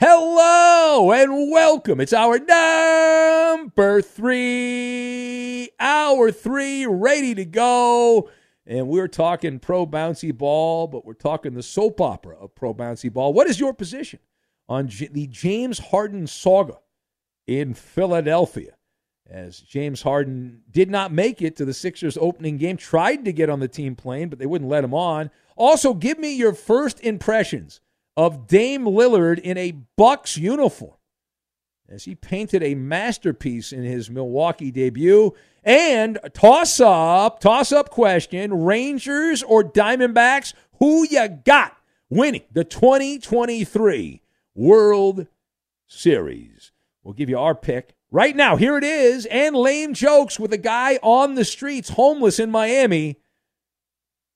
Hello and welcome. It's hour number three, hour three, ready to go. And we're talking pro bouncy ball, but we're talking the soap opera of pro bouncy ball. What is your position on J- the James Harden saga in Philadelphia? As James Harden did not make it to the Sixers opening game, tried to get on the team plane, but they wouldn't let him on. Also, give me your first impressions of Dame Lillard in a Bucks uniform as he painted a masterpiece in his Milwaukee debut. And toss up, toss up question Rangers or Diamondbacks? Who you got winning the 2023 World Series? We'll give you hour pick right now. Here it is. And lame jokes with a guy on the streets, homeless in Miami.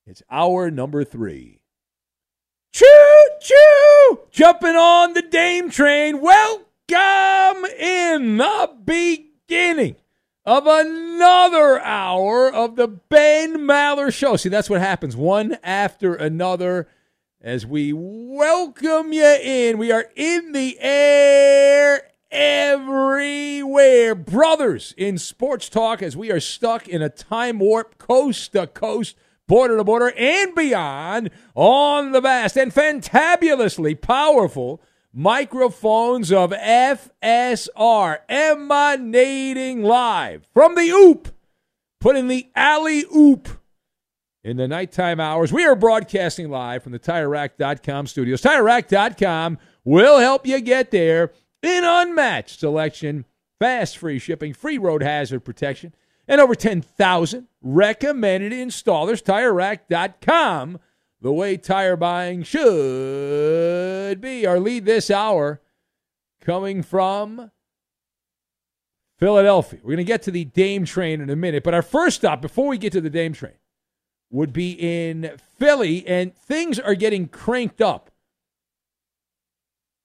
It's our number three. Choo choo! Jumping on the Dame train. Welcome in the beginning of another hour of the Ben Maller Show. See, that's what happens one after another as we welcome you in. We are in the air everywhere. Brothers in sports talk as we are stuck in a time warp coast to coast border to border and beyond on the vast and fantabulously powerful microphones of FSR emanating live from the oop, putting the alley oop in the nighttime hours. We are broadcasting live from the TireRack.com studios. TireRack.com will help you get there in unmatched selection, fast free shipping, free road hazard protection and over 10,000 recommended installers. TireRack.com, the way tire buying should be. Our lead this hour coming from Philadelphia. We're going to get to the Dame train in a minute, but our first stop before we get to the Dame train would be in Philly, and things are getting cranked up.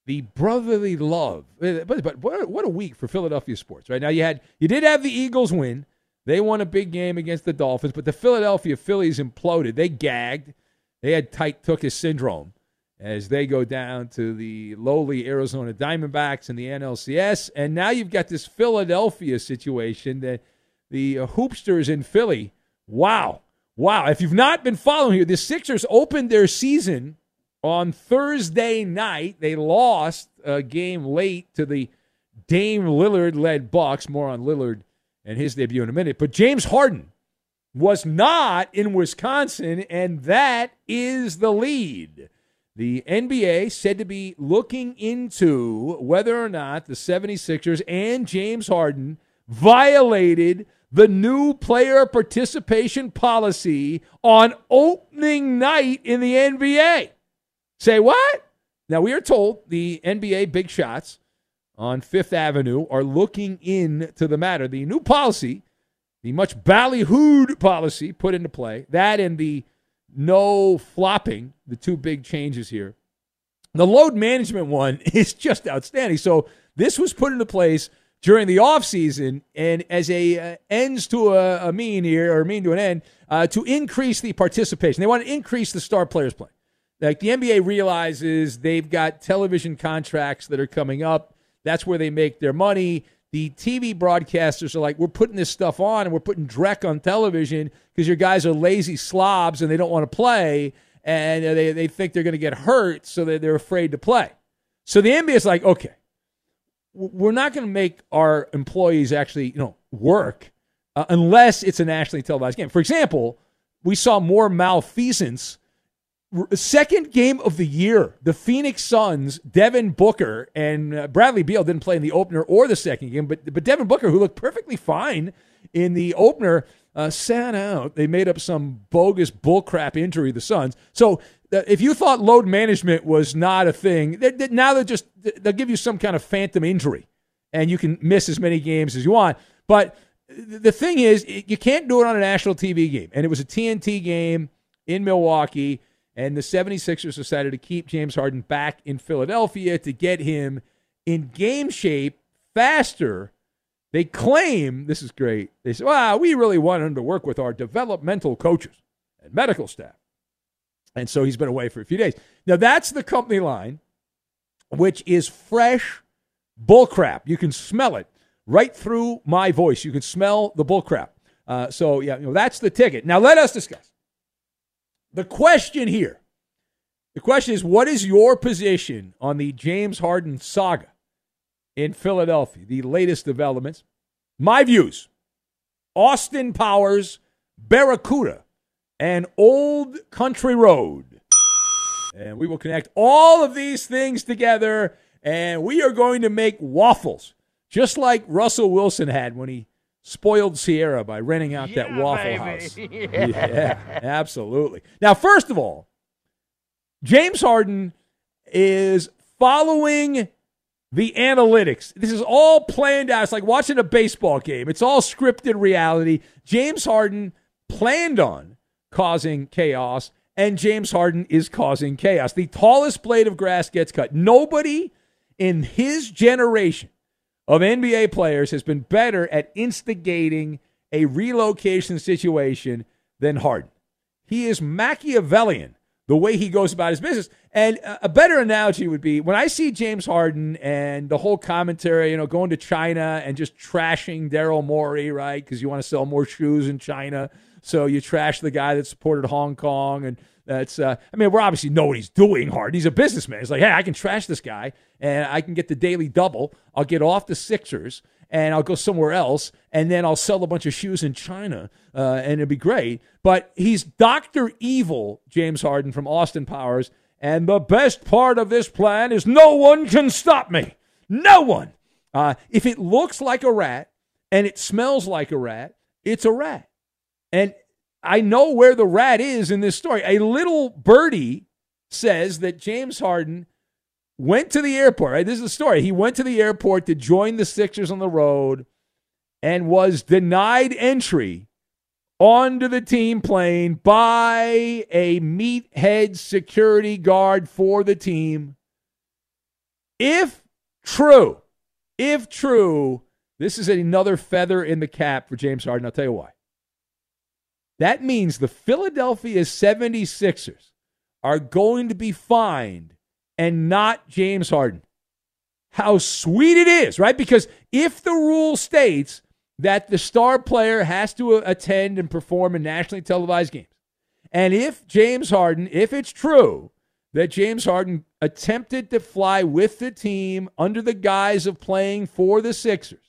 The brotherly love, but, but what a week for Philadelphia sports, right? Now you had you did have the Eagles win. They won a big game against the Dolphins, but the Philadelphia Phillies imploded. They gagged. They had tight Tookus syndrome as they go down to the lowly Arizona Diamondbacks in the NLCS. And now you've got this Philadelphia situation that the uh, hoopsters in Philly. Wow. Wow. If you've not been following here, the Sixers opened their season on Thursday night. They lost a game late to the Dame Lillard led Bucks. More on Lillard and his debut in a minute. But James Harden was not in Wisconsin, and that is the lead. The NBA said to be looking into whether or not the 76ers and James Harden violated the new player participation policy on opening night in the NBA. Say what? Now, we are told the NBA big shots on Fifth Avenue are looking into the matter. The new policy, the much ballyhooed policy put into play, that and the no flopping, the two big changes here. The load management one is just outstanding. So this was put into place during the offseason and as a uh, ends to a, a, mean here or mean to an end uh, to increase the participation. They want to increase the star players play. Like the NBA realizes they've got television contracts that are coming up. That's where they make their money. The TV broadcasters are like, we're putting this stuff on and we're putting Drek on television because your guys are lazy slobs and they don't want to play and they, they think they're going to get hurt, so they're, they're afraid to play. So the NBA is like, okay, we're not going to make our employees actually, you know, work uh, unless it's a nationally televised game. For example, we saw more malfeasance second game of the year, the Phoenix Suns, Devin Booker and uh, Bradley Beal didn't play in the opener or the second game, but but Devin Booker, who looked perfectly fine in the opener, uh, sat out. They made up some bogus bullcrap injury. The Suns. So uh, if you thought load management was not a thing, they, they, now they're just they'll give you some kind of phantom injury, and you can miss as many games as you want. But the thing is, you can't do it on a national TV game, and it was a TNT game in Milwaukee and the 76ers decided to keep James Harden back in Philadelphia to get him in game shape faster. They claim, this is great, they say, wow, we really want him to work with our developmental coaches and medical staff. And so he's been away for a few days. Now, that's the company line, which is fresh bullcrap. You can smell it right through my voice. You can smell the bullcrap. Uh, so, yeah, you know, that's the ticket. Now, let us discuss. The question here, the question is, what is your position on the James Harden saga in Philadelphia? The latest developments. My views: Austin Powers, Barracuda, and Old Country Road. And we will connect all of these things together, and we are going to make waffles, just like Russell Wilson had when he spoiled Ciara by renting out yeah, that Waffle baby. House. yeah. yeah, absolutely. Now, first of all, James Harden is following the analytics. This is all planned out. It's like watching a baseball game. It's all scripted reality. James Harden planned on causing chaos, and James Harden is causing chaos. The tallest blade of grass gets cut. Nobody in his generation of NBA players has been better at instigating a relocation situation than Harden. He is Machiavellian the way he goes about his business. And a better analogy would be when I see James Harden and the whole commentary, you know, going to China and just trashing Daryl Morey, right? Because you want to sell more shoes in China. So you trash the guy that supported Hong Kong and that's, uh, I mean, we're obviously know what he's doing hard. He's a businessman. He's like, hey, I can trash this guy and I can get the daily double. I'll get off the Sixers and I'll go somewhere else and then I'll sell a bunch of shoes in China uh, and it'll be great. But he's Dr. Evil, James Harden from Austin Powers. And the best part of this plan is no one can stop me. No one. Uh, if it looks like a rat and it smells like a rat, it's a rat. And I know where the rat is in this story. A little birdie says that James Harden went to the airport. Right? This is the story. He went to the airport to join the Sixers on the road and was denied entry onto the team plane by a meathead security guard for the team. If true, if true, this is another feather in the cap for James Harden. I'll tell you why. That means the Philadelphia 76ers are going to be fined and not James Harden. How sweet it is, right? Because if the rule states that the star player has to attend and perform in nationally televised games, and if James Harden, if it's true that James Harden attempted to fly with the team under the guise of playing for the Sixers,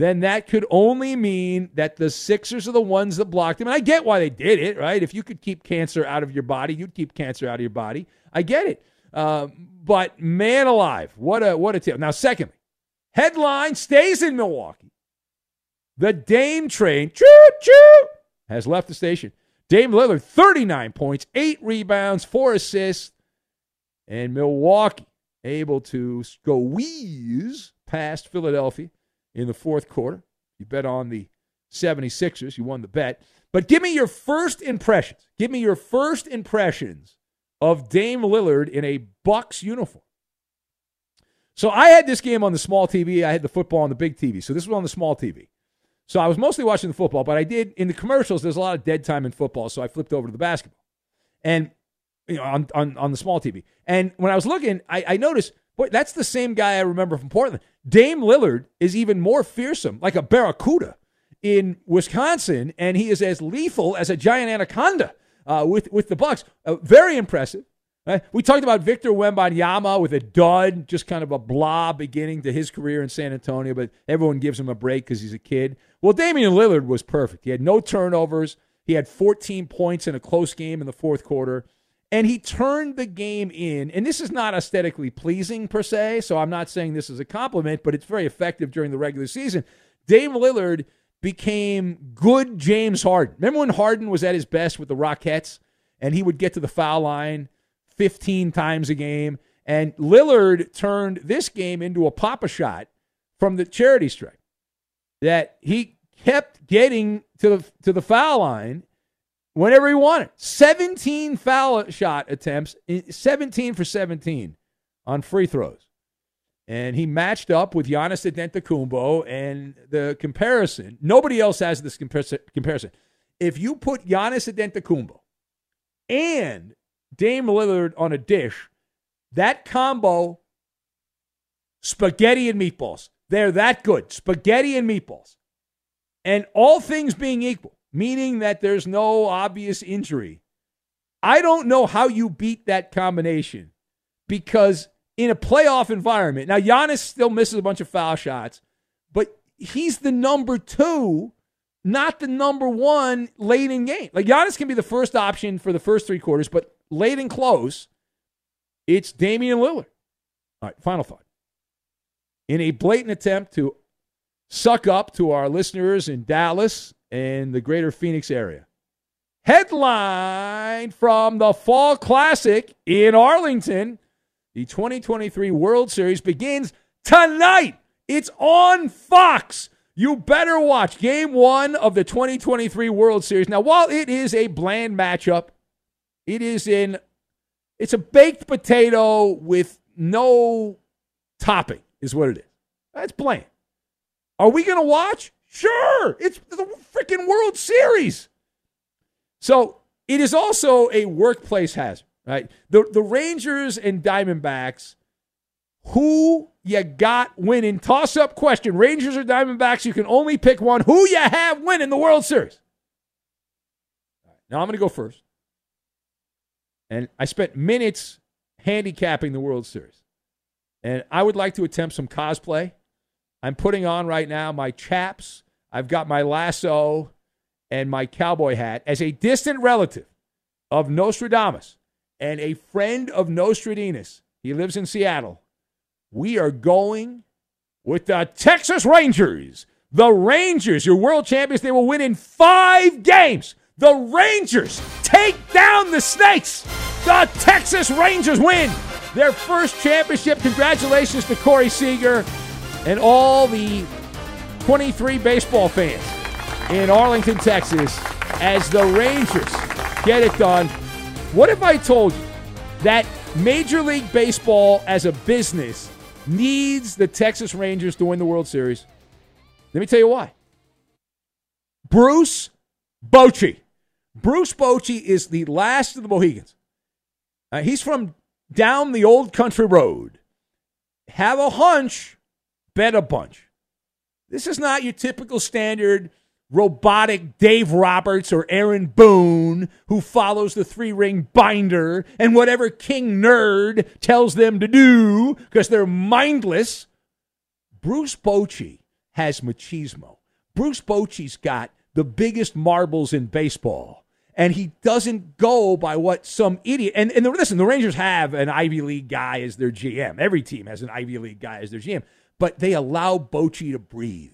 then that could only mean that the Sixers are the ones that blocked him. And I get why they did it, right? If you could keep cancer out of your body, you'd keep cancer out of your body. I get it. Uh, but man alive, what a what a tale. Now, secondly, headline stays in Milwaukee. The Dame train, choo choo, has left the station. Dame Lillard, 39 points, eight rebounds, four assists, and Milwaukee able to squeeze past Philadelphia in the fourth quarter. You bet on the 76ers, you won the bet. But give me your first impressions. Give me your first impressions of Dame Lillard in a Bucks uniform. So I had this game on the small TV. I had the football on the big TV. So this was on the small TV. So I was mostly watching the football, but I did in the commercials. There's a lot of dead time in football, so I flipped over to the basketball, and you know on on, on the small TV. And when I was looking, I, I noticed, boy, that's the same guy I remember from Portland. Dame Lillard is even more fearsome, like a barracuda in Wisconsin, and he is as lethal as a giant anaconda uh, with with the Bucks. Uh, very impressive. Right? We talked about Victor Wembanyama with a dud, just kind of a blah beginning to his career in San Antonio, but everyone gives him a break because he's a kid. Well, Damian Lillard was perfect. He had no turnovers. He had 14 points in a close game in the fourth quarter, and he turned the game in. And this is not aesthetically pleasing per se, so I'm not saying this is a compliment, but it's very effective during the regular season. Dame Lillard became good James Harden. Remember when Harden was at his best with the Rockets and he would get to the foul line 15 times a game? And Lillard turned this game into a papa shot from the charity stripe that he kept getting to the, to the foul line whenever he wanted. 17 foul shot attempts, eh, 17 for 17 on free throws. And he matched up with Giannis Antetokounmpo, and the comparison, nobody else has this comparison. If you put Giannis Antetokounmpo and Dame Lillard on a dish, that combo, spaghetti and meatballs, they're that good. Spaghetti and meatballs. And all things being equal, meaning that there's no obvious injury, I don't know how you beat that combination because in a playoff environment, now Giannis still misses a bunch of foul shots, but he's the number two, not the number one late in game. Like Giannis can be the first option for the first three quarters, but late and close, it's Damian Lillard. All right, final thought in a blatant attempt to suck up to our listeners in Dallas and the greater Phoenix area. Headline from the Fall Classic in Arlington. The 2023 World Series begins tonight. It's on Fox. You better watch game one of the 2023 World Series. Now, while it is a bland matchup, it is in it's a baked potato with no topping is what it is. That's bland. Are we going to watch? Sure. It's the freaking World Series. So it is also a workplace hazard, right? The, the Rangers and Diamondbacks, who you got winning? Toss up question. Rangers or Diamondbacks, you can only pick one. Who you have winning the World Series? now I'm going to go first. And I spent minutes handicapping the World Series. And I would like to attempt some cosplay. I'm putting on right now my chaps. I've got my lasso and my cowboy hat as a distant relative of Nostradamus and a friend of Nostradamus. He lives in Seattle. We are going with the Texas Rangers. The Rangers, your world champions, they will win in five games. The Rangers take down the Snakes. The Texas Rangers win their first championship. Congratulations to Corey Seager and all the 23 baseball fans in Arlington, Texas, as the Rangers get it done. What if I told you that Major League Baseball as a business needs the Texas Rangers to win the World Series? Let me tell you why. Bruce Bochy. Bruce Bochy is the last of the Mohegans. Uh, he's from down the old country road. Have a hunch bet a bunch. This is not your typical standard robotic Dave Roberts or Aaron Boone who follows the three ring binder and whatever king nerd tells them to do because they're mindless. Bruce Bochy has machismo. Bruce Bochy's got the biggest marbles in baseball. And he doesn't go by what some idiot. And, and listen, the Rangers have an Ivy League guy as their GM. Every team has an Ivy League guy as their GM. But they allow Bochy to breathe.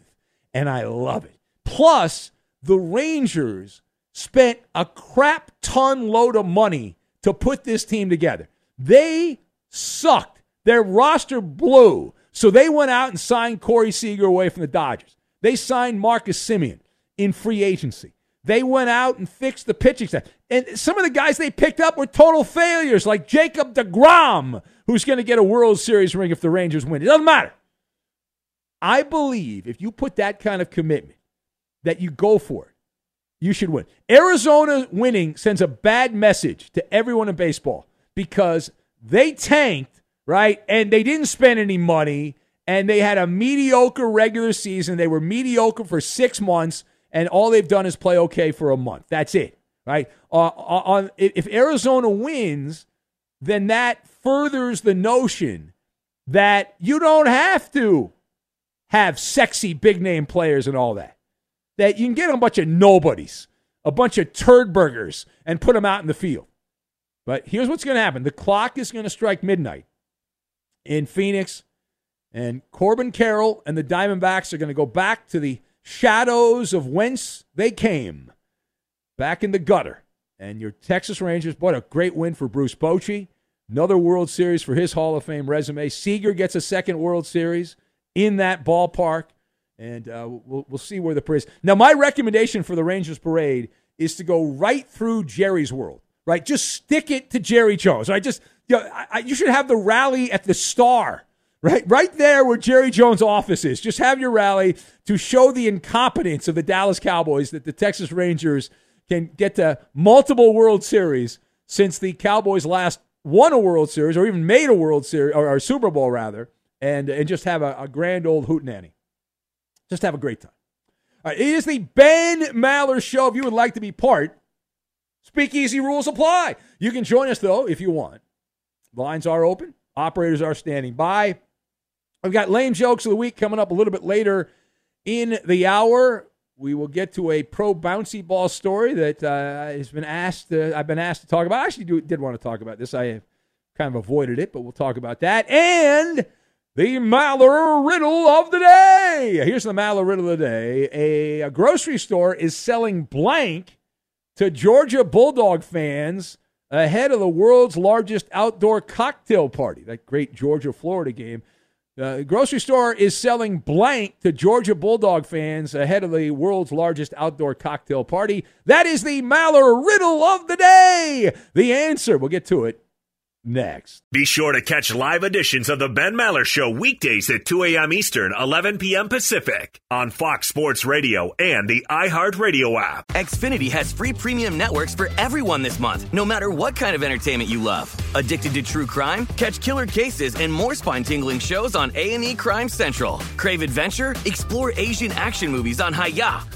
And I love it. Plus, the Rangers spent a crap ton load of money to put this team together. They sucked. Their roster blew. So they went out and signed Corey Seager away from the Dodgers. They signed Marcus Semien in free agency. They went out and fixed the pitching staff. And some of the guys they picked up were total failures, like Jacob DeGrom, who's going to get a World Series ring if the Rangers win. It doesn't matter. I believe if you put that kind of commitment, that you go for it, you should win. Arizona winning sends a bad message to everyone in baseball because they tanked, right? And they didn't spend any money and they had a mediocre regular season. They were mediocre for six months, and all they've done is play okay for a month. That's it, right? Uh, uh on if Arizona wins, then that furthers the notion that you don't have to have sexy big name players and all that. That you can get a bunch of nobodies, a bunch of turd burgers, and put them out in the field. But here's what's going to happen the clock is going to strike midnight in Phoenix, and Corbin Carroll and the Diamondbacks are going to go back to the shadows of whence they came, back in the gutter. And your Texas Rangers, what a great win for Bruce Bochy. Another World Series for his Hall of Fame resume. Seager gets a second World Series in that ballpark, and uh, we'll, we'll see where the parade is. Now, my recommendation for the Rangers parade is to go right through Jerry's world right? Just stick it to Jerry Jones, right? Just you, know, I, you should have the rally at the Star, right? Right there where Jerry Jones' office is. Just have your rally to show the incompetence of the Dallas Cowboys that the Texas Rangers can get to multiple World Series since the Cowboys last won a World Series or even made a World Series or, a Super Bowl rather, and and just have a, a grand old hootenanny. Just have a great time. It is the Ben Maller Show. If you would like to be part Speakeasy rules apply. You can join us, though, if you want. Lines are open, operators are standing by. I've got lame jokes of the week coming up a little bit later in the hour. We will get to a pro bouncy ball story that uh, has been asked. Uh, I've been asked to talk about. I actually do, did want to talk about this. I have kind of avoided it, but we'll talk about that. And the Maller riddle of the day. Here's the Maller riddle of the day. A, a grocery store is selling blank to Georgia Bulldog fans ahead of the world's largest outdoor cocktail party, that great Georgia Florida game. Uh, the grocery store is selling blank to Georgia Bulldog fans ahead of the world's largest outdoor cocktail party. That is the Maller riddle of the day. The answer, we'll get to it next. Be sure to catch live editions of the Ben Maller Show weekdays at 2 a.m. Eastern, 11 p.m. Pacific on Fox Sports Radio and the iHeartRadio app. Xfinity has free premium networks for everyone this month, no matter what kind of entertainment you love. Addicted to true crime? Catch killer cases and more spine-tingling shows on A&E Crime Central. Crave adventure? Explore Asian action movies on Hi-YAH.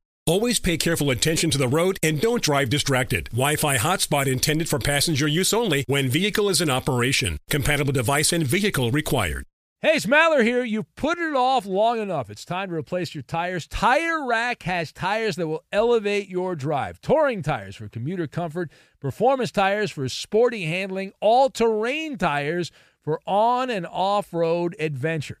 Always pay careful attention to the road and don't drive distracted. Wi-Fi hotspot intended for passenger use only when vehicle is in operation. Compatible device and vehicle required. Hey, it's Maller here. You've put it off long enough. It's time to replace your tires. Tire Rack has tires that will elevate your drive. Touring tires for commuter comfort, performance tires for sporty handling, all terrain tires for on and off road adventure.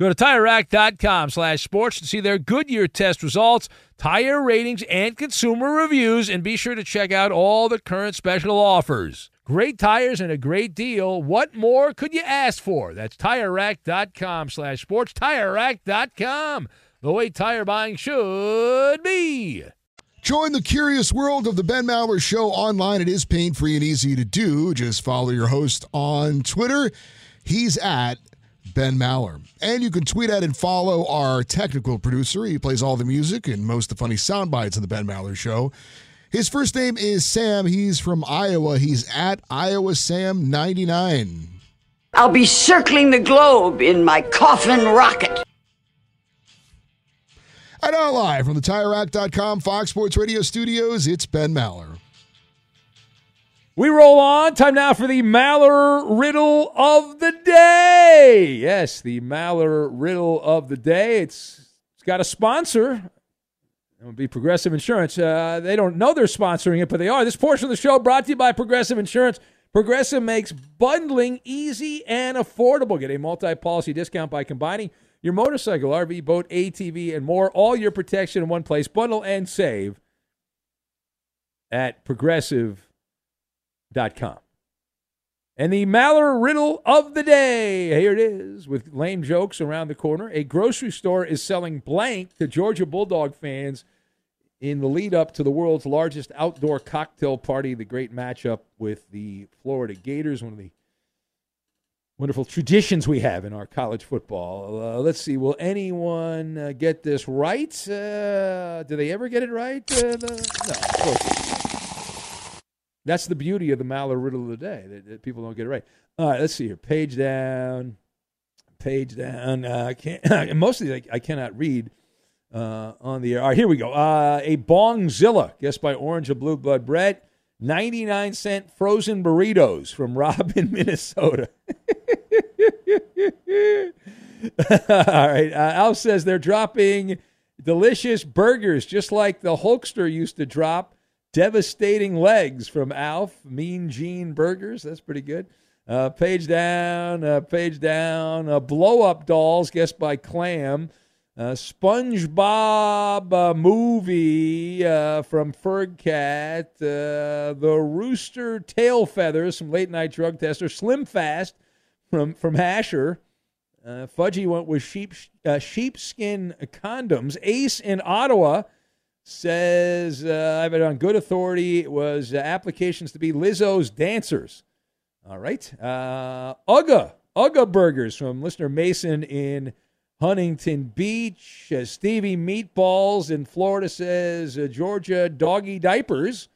Go to TireRack.com slash sports to see their Goodyear test results, tire ratings, and consumer reviews, and be sure to check out all the current special offers. Great tires and a great deal. What more could you ask for? That's TireRack.com slash sports. TireRack.com, the way tire buying should be. Join the curious world of the Ben Maller Show online. It is pain free and easy to do. Just follow your host on Twitter. He's at Ben Maller. And you can tweet at and follow our technical producer. He plays all the music and most of the funny sound bites of the Ben Maller Show. His first name is Sam. He's from Iowa. He's at Iowa Sam 99. I'll be circling the globe in my coffin rocket. And now live from the TireRack.com Fox Sports Radio studios, it's Ben Maller. We roll on. Time now for the Maller Riddle of the Day. Yes, the Maller Riddle of the Day. It's it's got a sponsor. It would be Progressive Insurance. Uh, they don't know they're sponsoring it, but they are. This portion of the show brought to you by Progressive Insurance. Progressive makes bundling easy and affordable. Get a multi-policy discount by combining your motorcycle, RV, boat, ATV, and more. All your protection in one place. Bundle and save at Progressive com. And the Maller riddle of the day. Here it is with lame jokes around the corner. A grocery store is selling blank to Georgia Bulldog fans in the lead up to the world's largest outdoor cocktail party, the great matchup with the Florida Gators, one of the wonderful traditions we have in our college football. Uh, let's see, will anyone uh, get this right? Uh, do they ever get it right? Uh, the, no, that's the beauty of the Maller riddle of the day that, that, people don't get it right. All right, let's see here. Page down, page down. Uh, I can't. mostly, I, I cannot read uh, on the air. All right, here we go. Uh, a Bongzilla, guessed by Orange of Blue Blood Brett. 99 cent frozen burritos from Rob in Minnesota. All right. Uh, Al says they're dropping delicious burgers just like the Hulkster used to drop Devastating Legs from Alf. Mean Gene Burgers. That's pretty good. Uh, page down, uh, page down. Uh, blow Up Dolls, guessed by Clam. Uh, SpongeBob uh, movie uh, from Fergcat. The Rooster Tail Feathers from Late Night Drug Tester. Slim Fast from, from Asher. Fudgy went with sheep, sheepskin condoms. Ace in Ottawa says, uh, I have it on good authority, it was uh, applications to be Lizzo's dancers. All right. Uh, Ugga, Ugga Burgers from listener Mason in Huntington Beach. Uh, Stevie Meatballs in Florida says, uh, Georgia Doggy Diapers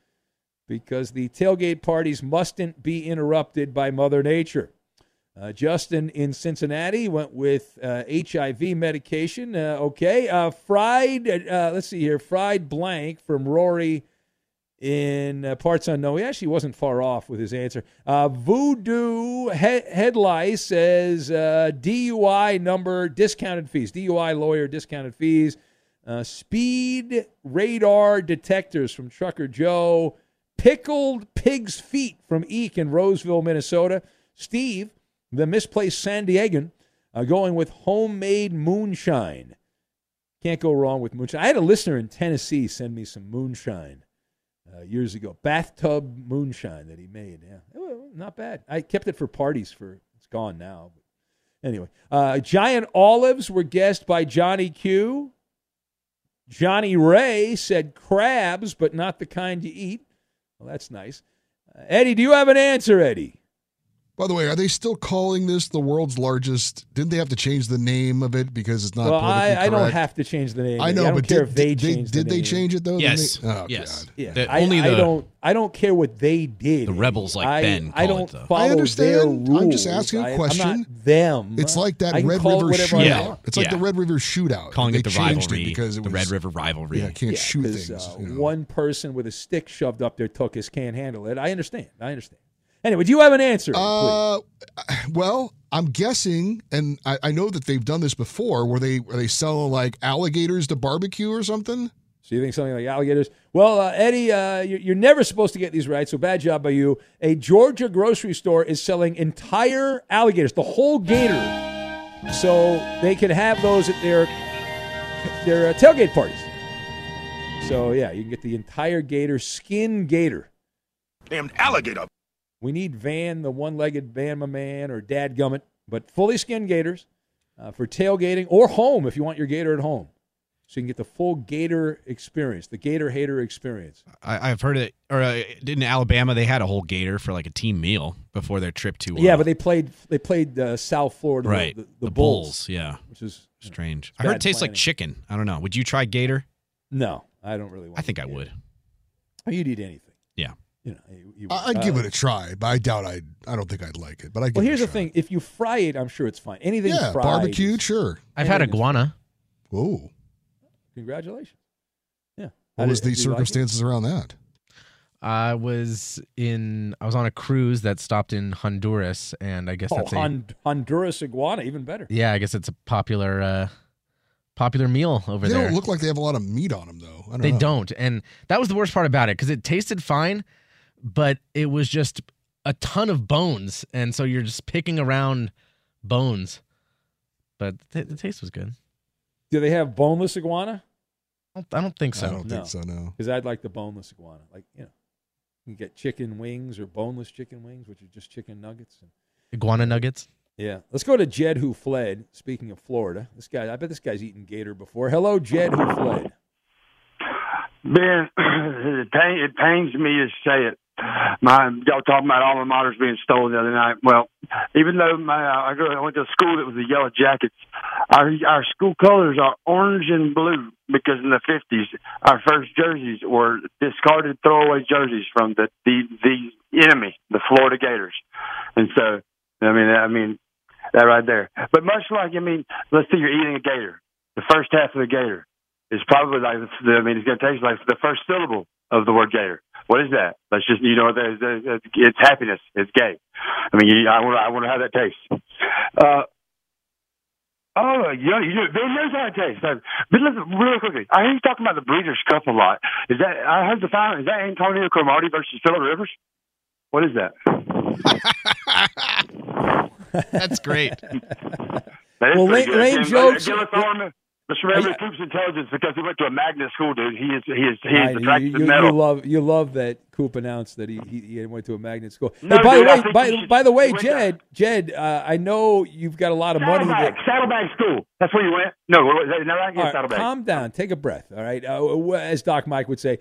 because the tailgate parties mustn't be interrupted by Mother Nature. Uh, Justin in Cincinnati went with uh, HIV medication. Uh, okay. Uh, fried, uh, let's see here, fried blank from Rory in uh, parts unknown. He actually wasn't far off with his answer. Voodoo he- Headlight says DUI number, discounted fees. DUI lawyer, discounted fees. speed radar detectors from Trucker Joe. Pickled pig's feet from Eek in Roseville, Minnesota. Steve the misplaced San Diegan uh, going with homemade moonshine. Can't go wrong with moonshine. I had a listener in Tennessee send me some moonshine uh, years ago, bathtub moonshine that he made. Yeah, well, not bad. I kept it for parties. For it's gone now. But anyway, uh, giant olives were guessed by Johnny Q. Johnny Ray said crabs, but not the kind you eat. Well, that's nice. Uh, Eddie, do you have an answer, Eddie? By the way, are they still calling this the world's largest? Didn't they have to change the name of it because it's not well, politically I, I don't have to change the name. I know, I don't but care did, if they did, change did the they name. change it though? Yes. they- oh, yes. God. Yeah, The- I, only I don't. I don't care what they did. The rebels like I, Ben I don't it, though. I follow their understand. rules. I'm just asking a I- I'm question. not them. It's like that Red call it River whatever shootout. want. It's like the Red River shootout. Calling they it the rivalry, it because it the Red River rivalry. Yeah, can't shoot things. uh, you know. One person with a stick shoved up their tuchus can't handle it. I understand. I understand. Anyway, do you have an answer? Uh, well, I'm guessing, and I, I know that they've done this before, where they where they sell like alligators to barbecue or something. So you think something like alligators? Well, uh, Eddie, uh, you're, you're never supposed to get these right, so bad job by you. A Georgia grocery store is selling entire alligators, the whole gator, so they can have those at their their uh, tailgate parties. So yeah, you can get the entire gator, skin gator. Damn alligator. We need Van, the one-legged Bama man, or Dad Gummit, but fully skinned gators uh, for tailgating or home if you want your gator at home. So you can get the full gator experience, the gator hater experience. I, I've heard it, or uh, in Alabama, they had a whole gator for like a team meal before their trip to. Uh, Yeah, but they played they played uh, South Florida, the- right The, the, Bulls, bulls. Yeah, which is you know, strange. I heard it tastes like chicken. I don't know. Would you try gator? no, I don't really want. To I think I would. You'd eat anything. Yeah. You know, you, you I- would. I'd give Uh, it a try, but I doubt I'd. I don't think I'd like it. But I. Well, here's the thing: if you fry it, I'm sure it's fine. Anything Yeah, fried, barbecued, is- sure. I've had anything iguana. Whoa. Congratulations. Yeah. What How was did- the do you like circumstances around that? I was in. I was on a cruise that stopped in Honduras, and I guess Oh, that's a Hon- Honduras iguana, even better. yeah. I guess it's a popular uh, popular meal over They there. They don't look like they have a lot of meat on them, though. I don't They know. don't, and that was the worst part about it because it tasted fine, but it was just a ton of bones, and so you're just picking around bones. But the, the taste was good. Do they have boneless iguana? I don't, I don't think so. I don't No. think so. No. Because I'd like the boneless iguana. Like you know, you can get chicken wings or boneless chicken wings, which are just chicken nuggets. And, Iguana nuggets. yeah, let's go to Jed who fled. Speaking of Florida, this guy, I bet this guy's eaten gator before. Hello, Jed who fled. Ben, it, pain, it pains me to say it. My y'all talking about alma mater's being stolen the other night. Well, even though my uh, I, go, I went to a school that was the Yellow Jackets, our our school colors are orange and blue because in the fifties our first jerseys were discarded throwaway jerseys from the the the enemy, the Florida Gators, and so I mean I mean that right there. But much like I mean, let's say you're eating a gator, the first half of the gator is probably like I mean, it's going to taste like the first syllable of the word gator. What is that? Let's just you know, there's, there's, it's happiness. It's gay. I mean, you, I wonder, I wonder how that tastes. Uh, oh, you know, you know, Ben knows how it tastes. But listen, really quickly, I hear you talking about the Breeders' Cup a lot. Is that I heard the final? Is that Antonio Cromartie versus Philip Rivers? What is that? That's great. That is Well, pretty Lane- Lane jokes- Gillis Orman, Mr. Yeah. Coop's intelligence because he went to a magnet school, dude. He is he is he I- is the you, you- you love you love that Coop announced that he, he, he went to a magnet school. No, hey, by dude, the way, by, should- by the way, Jed, Jed, uh, I know you've got a lot of money. Saddlebag, That, School. That's where you went. No, is that, right? Yeah, right, calm down, take a breath. All right, uh, as Doc Mike would say,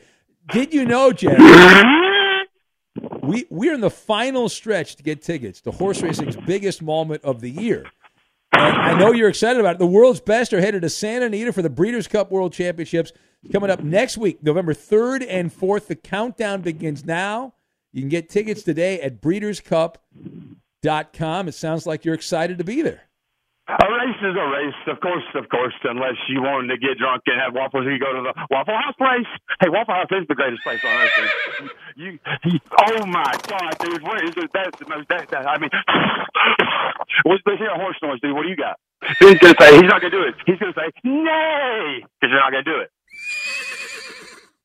did you know, Jed? we we're in the final stretch to get tickets to horse racing's biggest moment of the year. And I know you're excited about it. The world's best are headed to Santa Anita for the Breeders' Cup World Championships coming up next week, November 3rd and 4th. The countdown begins now. You can get tickets today at breederscup.com. It sounds like you're excited to be there. A race is a race, of course, of course, unless you wanted to get drunk and have waffles, you go to the Waffle House place. Hey, Waffle House is the greatest place on earth. You, you, oh my God, dude, where is it? That's the most. That, that, I mean, let's, let's hear a horse noise, dude. What do you got? He's gonna say he's not gonna do it. He's gonna say nay because you're not gonna do it.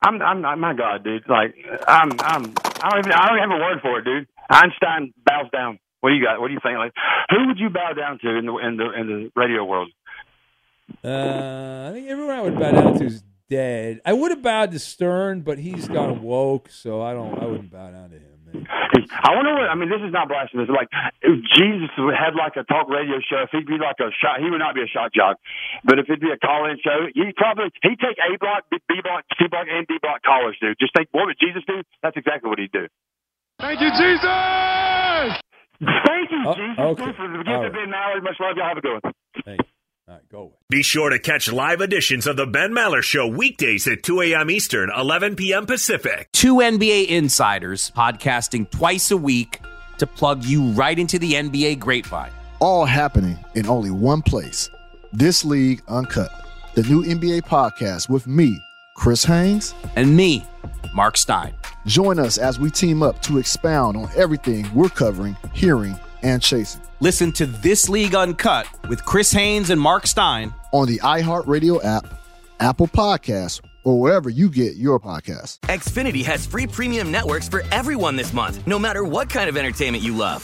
I'm, I'm, I'm, my God, dude. Like, I'm, I'm, I don't even, I don't have a word for it, dude. Einstein bows down. What do you got? What do you think? Like, who would you bow down to in the in the in the radio world? Uh, I think everyone I would bow down to is dead. I would have bowed to Stern, but he's gone woke, so I don't. I wouldn't bow down to him. Man. I wonder what. I mean, this is not blasphemous. Like, if Jesus had like a talk radio show, if he'd be like a shot, he would not be a shot jock. But if it'd be a call-in show, he'd probably he'd take A block, B block, C block, and D block callers, dude. Just think, what would Jesus do? That's exactly what he'd do. Thank you, Jesus! Thank you, Oh, Jesus. okay. Christ, the gift All of right. Ben Mallory. Much love. Y'all have a good one. Thank you. All right, go. Be sure to catch live editions of the Ben Maller Show weekdays at 2 a.m. Eastern, 11 p.m. Pacific. Two NBA insiders podcasting twice a week to plug you right into the NBA grapevine. all happening in only one place. This League Uncut, the new NBA podcast with me, Chris Haynes, And me, Mark Stein. Join us as we team up to expound on everything we're covering, hearing, and chasing Listen to This League Uncut with Chris Haynes and Mark Stein on the iHeartRadio app, Apple Podcasts, or wherever you get your podcasts. Xfinity has free premium networks for everyone this month, no matter what kind of entertainment you love.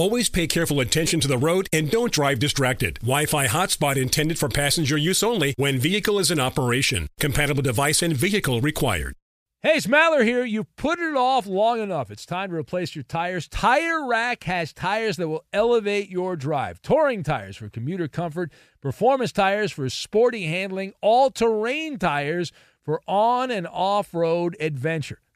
Always pay careful attention to the road and don't drive distracted. Wi-Fi hotspot intended for passenger use only when vehicle is in operation. Compatible device and vehicle required. Hey, it's Maller here. You've put it off long enough. It's time to replace your tires. Tire Rack has tires that will elevate your drive. Touring tires for commuter comfort, performance tires for sporty handling, all terrain tires for on and off road adventure.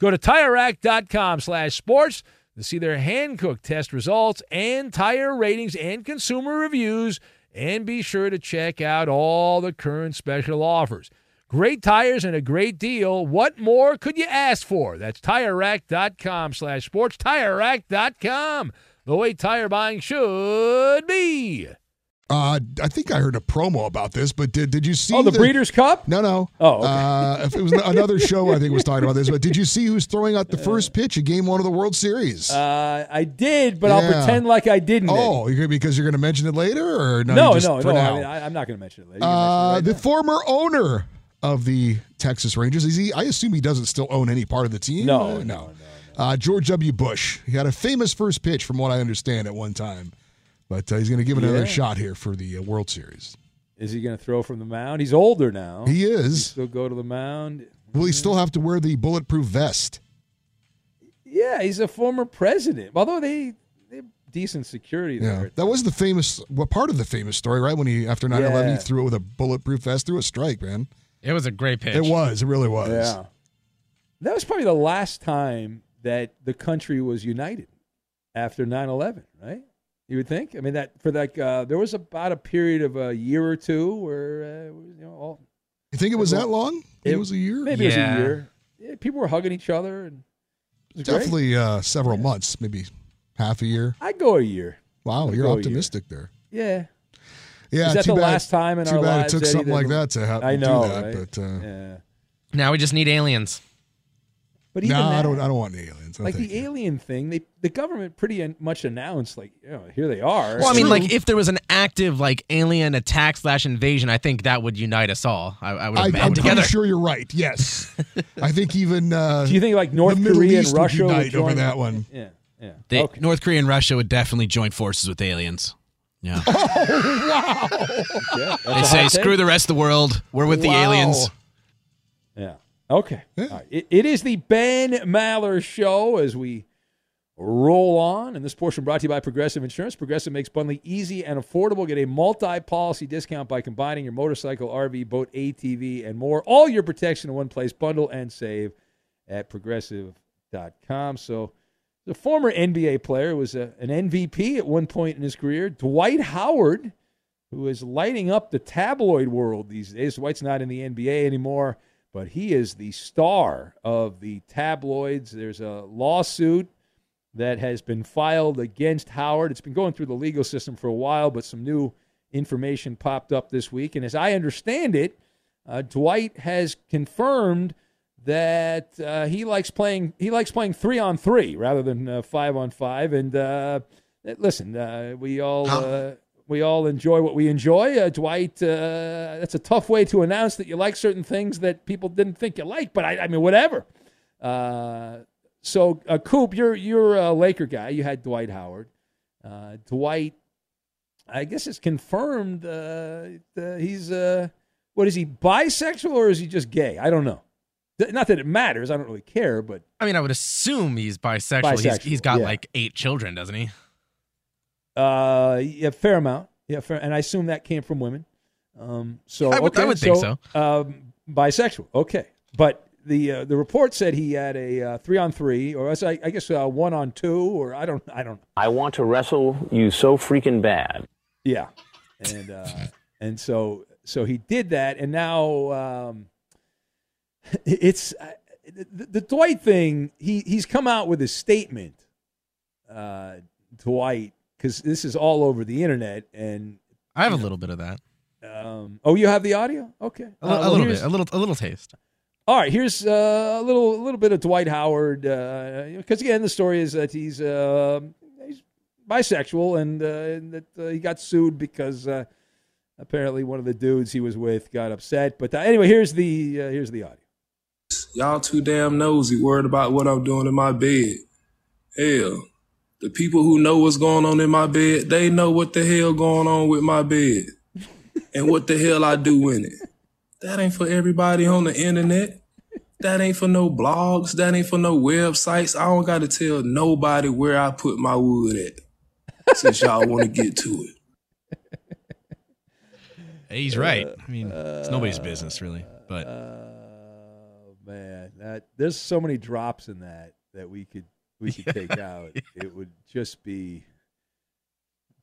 Go to TireRack.com slash sports to see their Hankook test results and tire ratings and consumer reviews, and be sure to check out all the current special offers. Great tires and a great deal. What more could you ask for? That's TireRack.com slash sports. TireRack.com, the way tire buying should be. Uh, I think I heard a promo about this, but did did you see? Oh, the Breeders' Cup? No, no. Oh, okay. uh, if it was another show, I think was talking about this. But did you see who's throwing out the first pitch of Game One of the World Series? Uh, I did, but I'll pretend like I didn't. oh, you're, because you're going to mention it later, or no? no, just no, no. now? I mean, I'm not going to mention it later. Uh, mention it the right former owner of the Texas Rangers. Is he? I assume he doesn't still own any part of the team. No, Uh, no, Uh, George W. Bush. He had a famous first pitch, from what I understand, at one time. But uh, he's going to give it another Yeah. shot here for the uh, World Series. Is he going to throw from the mound? He's older now. He is. He'll go to the mound. Will he still have to wear the bulletproof vest? Yeah, he's a former president. Although they they have decent security Yeah, there. that was the famous. Well, part of the famous story, right? When he after 9-11, Yeah. he threw it with a bulletproof vest through a strike, man. It was a great pitch. It was. It really was. Yeah. That was probably the last time that the country was united after 9/11, right? You would think. I mean that for like uh, there was about a period of a year or two where uh, you know all You think it was that long? It, was a year. maybe it was a year. Yeah, people were hugging each other and it. Definitely uh, several months, maybe half a year. I'd go a year. Wow, I'd you're go year. optimistic there. Yeah. Yeah, Is that too the bad- last time in too our bad lives, it took Eddie, something like that to happen. I to know, do that, right? but uh, Yeah. Now we just need aliens. But no, even I that- don't. I don't want any aliens. No, like the you. alien thing, they the government pretty much announced like, you know, here they are. Well, I mean, like if there was an active like alien attack slash invasion, I think that would unite us all. I, I would. I, I'm band pretty together. sure you're right. Yes, I think even. Uh, Do you think like North the Korea East and Russia would would unite over that one? Yeah. Yeah. They, okay. North Korea and Russia would definitely join forces with aliens. Yeah. Oh, wow. Okay, that's they say, hot take. screw the rest of the world. We're with the aliens. Yeah. Okay. All right. It, it is the Ben Maller Show as we roll on. And this portion brought to you by Progressive Insurance. Progressive makes bundling easy and affordable. Get a multi policy discount by combining your motorcycle, RV, boat, ATV, and more. All your protection in one place. Bundle and save at progressive.com. So, the former NBA player was a, an MVP at one point in his career. Dwight Howard, who is lighting up the tabloid world these days. Dwight's not in the NBA anymore, but he is the star of the tabloids. There's a lawsuit that has been filed against Howard. It's been going through the legal system for a while, but some new information popped up this week. And as I understand it, uh, Dwight has confirmed that uh, he likes playing. He likes playing three on three rather than uh, five on five. And uh, listen, uh, we all uh, we all enjoy what we enjoy. Uh, Dwight, uh, that's a tough way to announce that you like certain things that people didn't think you liked. But I, I mean, whatever. Uh, so, uh, Coop, you're you're a Laker guy. You had Dwight Howard. Uh, Dwight, I guess it's confirmed. Uh, he's uh, what is he bisexual or is he just gay? I don't know. Not that it matters. I don't really care, but I mean, I would assume he's bisexual. He's, he's got yeah. like eight children, doesn't he? Uh, yeah, fair amount. Yeah, fair, and I assume that came from women. Um, so I would- I okay, would think so. Um, bisexual, okay, but the uh, the report said he had a uh, three on three, or I, I guess uh, one on two, or I don't, I don't. I want to wrestle you so freaking bad. Yeah, and uh, and so so he did that, and now um, it's uh, the, the Dwight thing. He he's come out with a statement, uh, Dwight, because this is all over the internet, and I have a little bit of that. um, oh, you have the audio? Okay, A, Uh, a little bit, a little, a little taste. All right, here's uh, a little a little bit of Dwight Howard because again the story is that he's uh, he's bisexual and, uh, and that uh, he got sued because uh, apparently one of the dudes he was with got upset. But uh, anyway, here's the uh, here's the audio. Y'all too damn nosy, worried about what I'm doing in my bed. Hell, the people who know what's going on in my bed, they know what the hell going on with my bed and what the hell I do in it. That ain't for everybody on the internet. That ain't for no blogs. That ain't for no websites. I don't got to tell nobody where I put my wood at. Since y'all want to get to it. He's right. Uh, I mean, it's nobody's business, really. But Oh man, that there's so many drops in that that we could we could take out. It would just be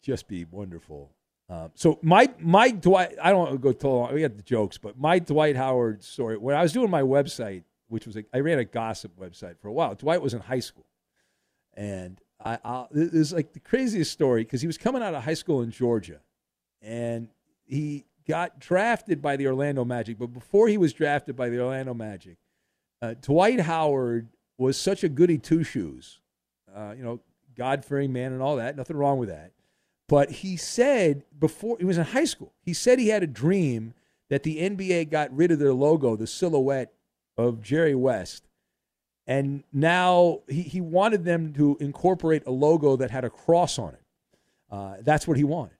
just be wonderful. Um, so my my Dwight, I don't want to go too long. We got the jokes, but my Dwight Howard story. When I was doing my website, which was a, I ran a gossip website for a while. Dwight was in high school, and I, I this is like the craziest story because he was coming out of high school in Georgia, and he got drafted by the Orlando Magic. But before he was drafted by the Orlando Magic, uh, Dwight Howard was such a goody two shoes, uh, you know, God fearing man and all that. Nothing wrong with that. But he said before he was in high school, he said he had a dream that the NBA got rid of their logo, the silhouette of Jerry West. And now he, he wanted them to incorporate a logo that had a cross on it. Uh, that's what he wanted.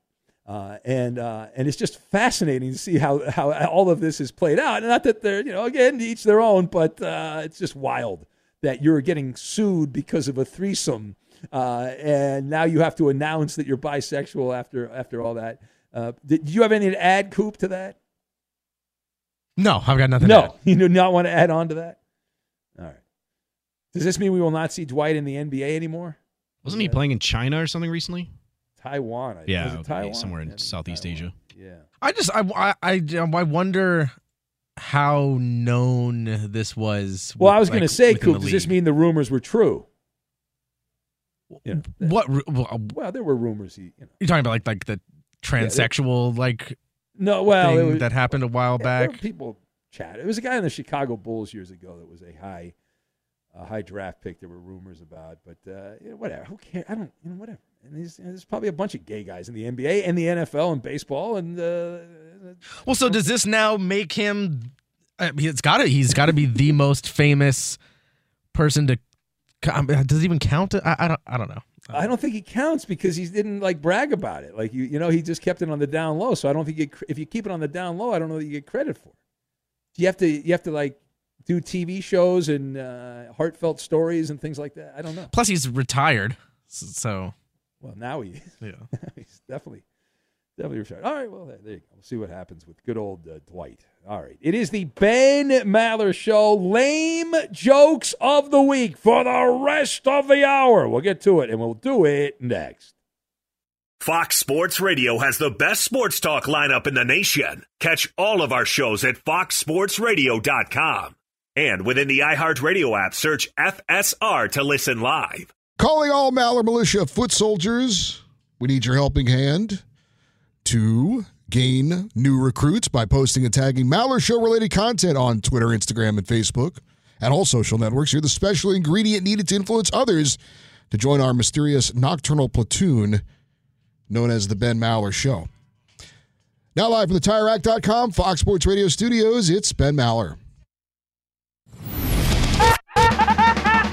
Uh, and uh, and it's just fascinating to see how, how all of this is played out. And not that they're, you know, again, each their own, but uh, it's just wild that you're getting sued because of a threesome. Uh, and now you have to announce that you're bisexual after after all that. Uh, did, did you have anything to add, Coop, to that? No, I've got nothing. No, to add. you do not want to add on to that. All right. Does this mean we will not see Dwight in the NBA anymore? wasn't he playing in China or something recently? Taiwan. I Yeah, was okay, Taiwan? somewhere in Southeast Asia. Yeah. I just I, I I I wonder how known this was. Well, with- I was going like, to say, Coop, does this mean the rumors were true? You know, what? Well, well, there were rumors. He, you know. you're talking about like like the transsexual like No, well, thing was- that happened a while Yeah, back. people chat. It was a guy in the Chicago Bulls years ago that was a high, a high draft pick. There were rumors about, but uh, you know, whatever. Who cares? I don't. You know, whatever. And there's, there's probably a bunch of gay guys in the NBA and the NFL and baseball and. Uh, Well, so does this now make him? I mean, it's got to. He's got to be the most famous person to Does it even count? I, I don't. I don't know. I don't think he counts because he didn't like brag about it. Like you, you know, he just kept it on the down low. So I don't think you, if you keep it on the down low, I don't know that you get credit for. it. You have to, you have to like do TV shows and uh, heartfelt stories and things like that. I don't know. Plus, he's retired, so Well, now he, yeah. he's definitely, definitely retired. All right, well there, there you go. We'll see what happens with good old uh, Dwight. All right, it is the Ben Maller Show. Lame jokes of the week for the rest of the hour. We'll get to it, and we'll do it next. Fox Sports Radio has the best sports talk lineup in the nation. Catch all of our shows at foxsportsradio.com. And within the iHeartRadio app, search FSR to listen live. Calling all Maller Militia foot soldiers, we need your helping hand to gain new recruits by posting and tagging Maller Show related content on Twitter, Instagram, and Facebook, and all social networks. You're the special ingredient needed to influence others to join our mysterious nocturnal platoon known as the Ben Maller Show. Now, live from the TireRack.com, Fox Sports Radio studios, it's Ben Maller.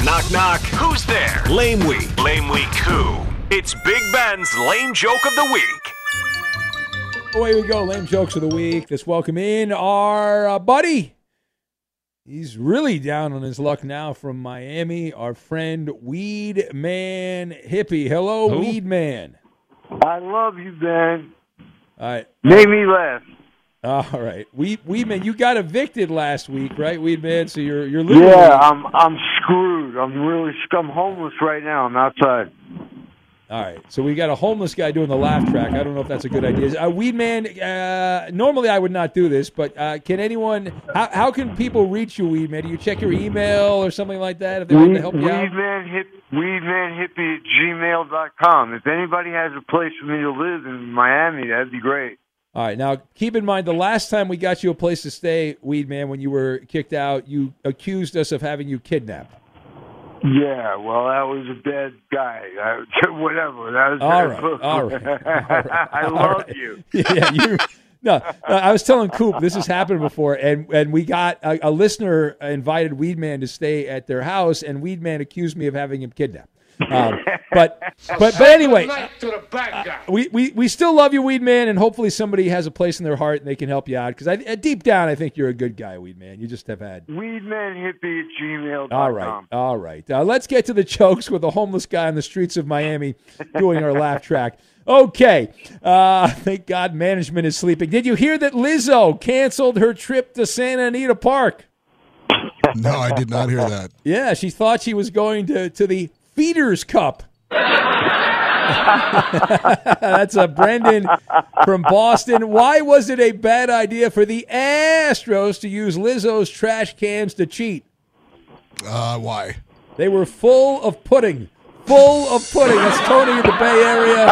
Knock, knock. Who's there? Lame Week. Lame Week who? It's Big Ben's Lame Joke of the Week. Away we go. Lame jokes of the week. Let's welcome in our uh, buddy. He's really down on his luck now from Miami. Our friend Weed Man Hippie. Hello, Who? Weed Man. I love you, Ben. All right. Made me laugh. All right. Weed, Weed Man, you got evicted last week, right, Weed Man? So you're you're literally Yeah, I'm I'm screwed. I'm really I'm homeless right now. I'm outside. All right, so we got a homeless guy doing the laugh track. I don't know if that's a good idea. Uh, Weed Man, uh, normally I would not do this, but uh, can anyone? How, how can people reach you, Weed Man? Do you check your email or something like that if they want to help you out? Weedman hip weedmanhippie at gmail dot com. If anybody has a place for me to live in Miami, that'd be great. All right, now keep in mind the last time we got you a place to stay, Weed Man, when you were kicked out, you accused us of having you kidnapped. Yeah, well, that was a bad guy. I, whatever. That was All right, all right, I all love right. you. yeah, you. No, no, I was telling Coop this has happened before, and and we got a, a listener invited Weedman to stay at their house, and Weedman accused me of having him kidnapped. Um, but but but anyway, uh, we, we we still love you, Weed Man, and hopefully somebody has a place in their heart and they can help you out. Because I, uh, deep down, I think you're a good guy, Weed Man. You just have had Weedmanhippie at gmail dot all right, com. all right. Uh, let's get to the jokes with a homeless guy on the streets of Miami doing our laugh track. Okay. Uh, thank God management is sleeping. Did you hear that Lizzo canceled her trip to Santa Anita Park? No, I did not hear that. Yeah, she thought she was going to, to the Feeders Cup. That's a Brendan from Boston. Why was it a bad idea for the Astros to use Lizzo's trash cans to cheat? Uh, why? They were full of pudding. Full of pudding. That's Tony in the Bay Area.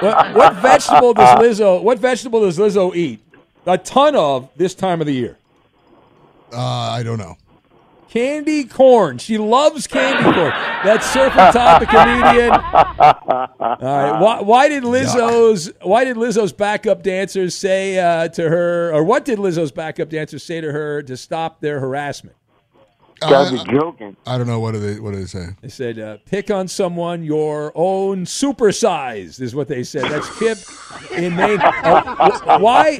what, what vegetable does Lizzo? What vegetable does Lizzo eat? A ton of this time of the year. Uh, I don't know. Candy corn. She loves candy corn. That's Surfer Todd, the comedian. All right. Why, why did Lizzo's Why did Lizzo's backup dancers say uh, to her, or what did Lizzo's backup dancers say to her to stop their harassment? Gotta be joking. I don't know what do they what do they say. They said, uh, "Pick on someone your own supersized," is what they said. That's Kip in Maine. Uh, why?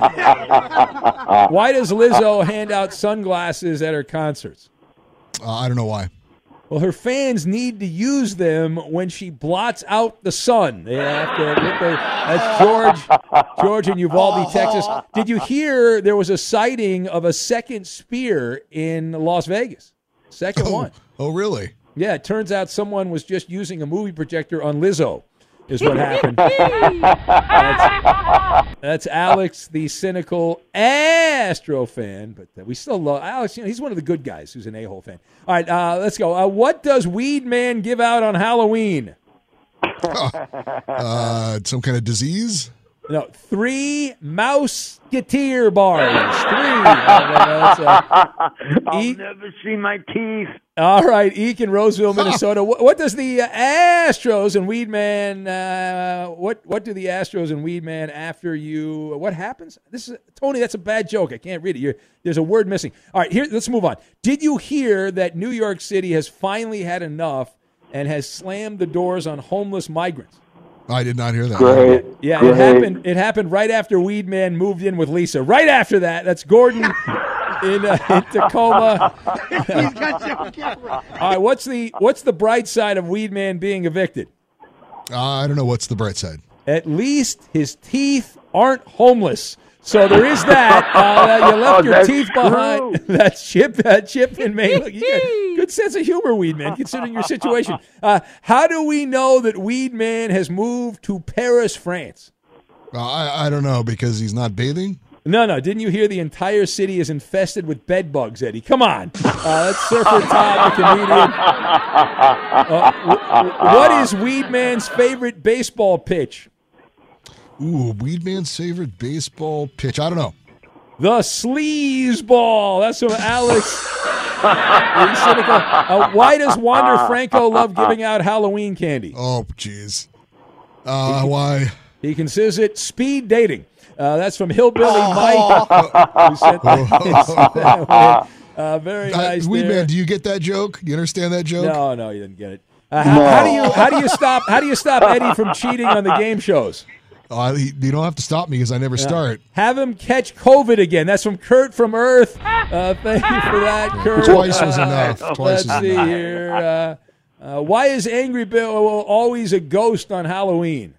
Why does Lizzo hand out sunglasses at her concerts? Uh, I don't know why. Well, her fans need to use them when she blots out the sun. They have to. That's George, George in Uvalde, Texas. Did you hear there was a sighting of a second sphere in Las Vegas? Second one. Oh, really? Yeah, it turns out someone was just using a movie projector on Lizzo, is what happened. that's, that's Alex, the cynical Astro fan, but uh, we still love Alex. You know, he's one of the good guys who's an a hole fan. All right, uh, let's go. Uh, what does Weed Man give out on Halloween? Uh, some kind of disease? No, three Mouseketeer bars. Three. Uh, uh, I'll eat- never see my teeth. All right, Eek in Roseville, Minnesota. what, what does the uh, Astros and Weedman? Uh, what what do the Astros and Weedman after you? What happens? This is Tony. That's a bad joke. I can't read it. You're, there's a word missing. All right, here. Let's move on. Did you hear that New York City has finally had enough and has slammed the doors on homeless migrants? I did not hear that. Great. Yeah, Great. it happened. It happened right after Weedman moved in with Lisa. Right after that, that's Gordon in, uh, in Tacoma. All right, what's the what's the bright side of Weedman being evicted? Uh, I don't know what's the bright side. At least his teeth aren't homeless. So there is that. Uh, that you left your teeth behind. that chip, that chip in Maine. Look, you got good sense of humor, Weedman, considering your situation. Uh, how do we know that Weedman has moved to Paris, France? Uh, I, I don't know because he's not bathing. No, no. Didn't you hear the entire city is infested with bed bugs, Eddie? Come on. Uh, that's Surfer Todd, the comedian. Uh, w- w- what is Weedman's favorite baseball pitch? Ooh, Weedman's favorite baseball pitch. I don't know. The sleaze ball. That's from Alex. Uh, why does Wander Franco love giving out Halloween candy? Oh, jeez. Uh, why? He considers it speed dating. Uh, that's from Hillbilly Mike. who sent that- uh, very Uh, nice. there. Weedman, do you get that joke? You understand that joke? No, no, you didn't get it. Uh, how, how do you how do you stop how do you stop Eddie from cheating on the game shows? Uh, he- you don't have to stop me because I never Yeah. start. Have him catch COVID again. That's from Kurt from Earth. Uh, thank you for that, Kurt. Twice was enough. Twice let's was see enough. here. Uh, uh, why is Angry Bill always a ghost on Halloween?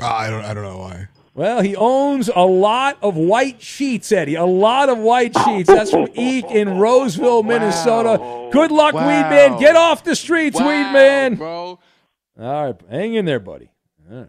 Uh, I don't. I don't know why. Well, he owns a lot of white sheets, Eddie. A lot of white sheets. That's from Eek in Roseville, Minnesota. Good luck, Wow. Weedman. Get off the streets, Wow, Weedman. bro. All right, hang in there, buddy. All right.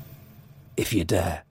if you dare.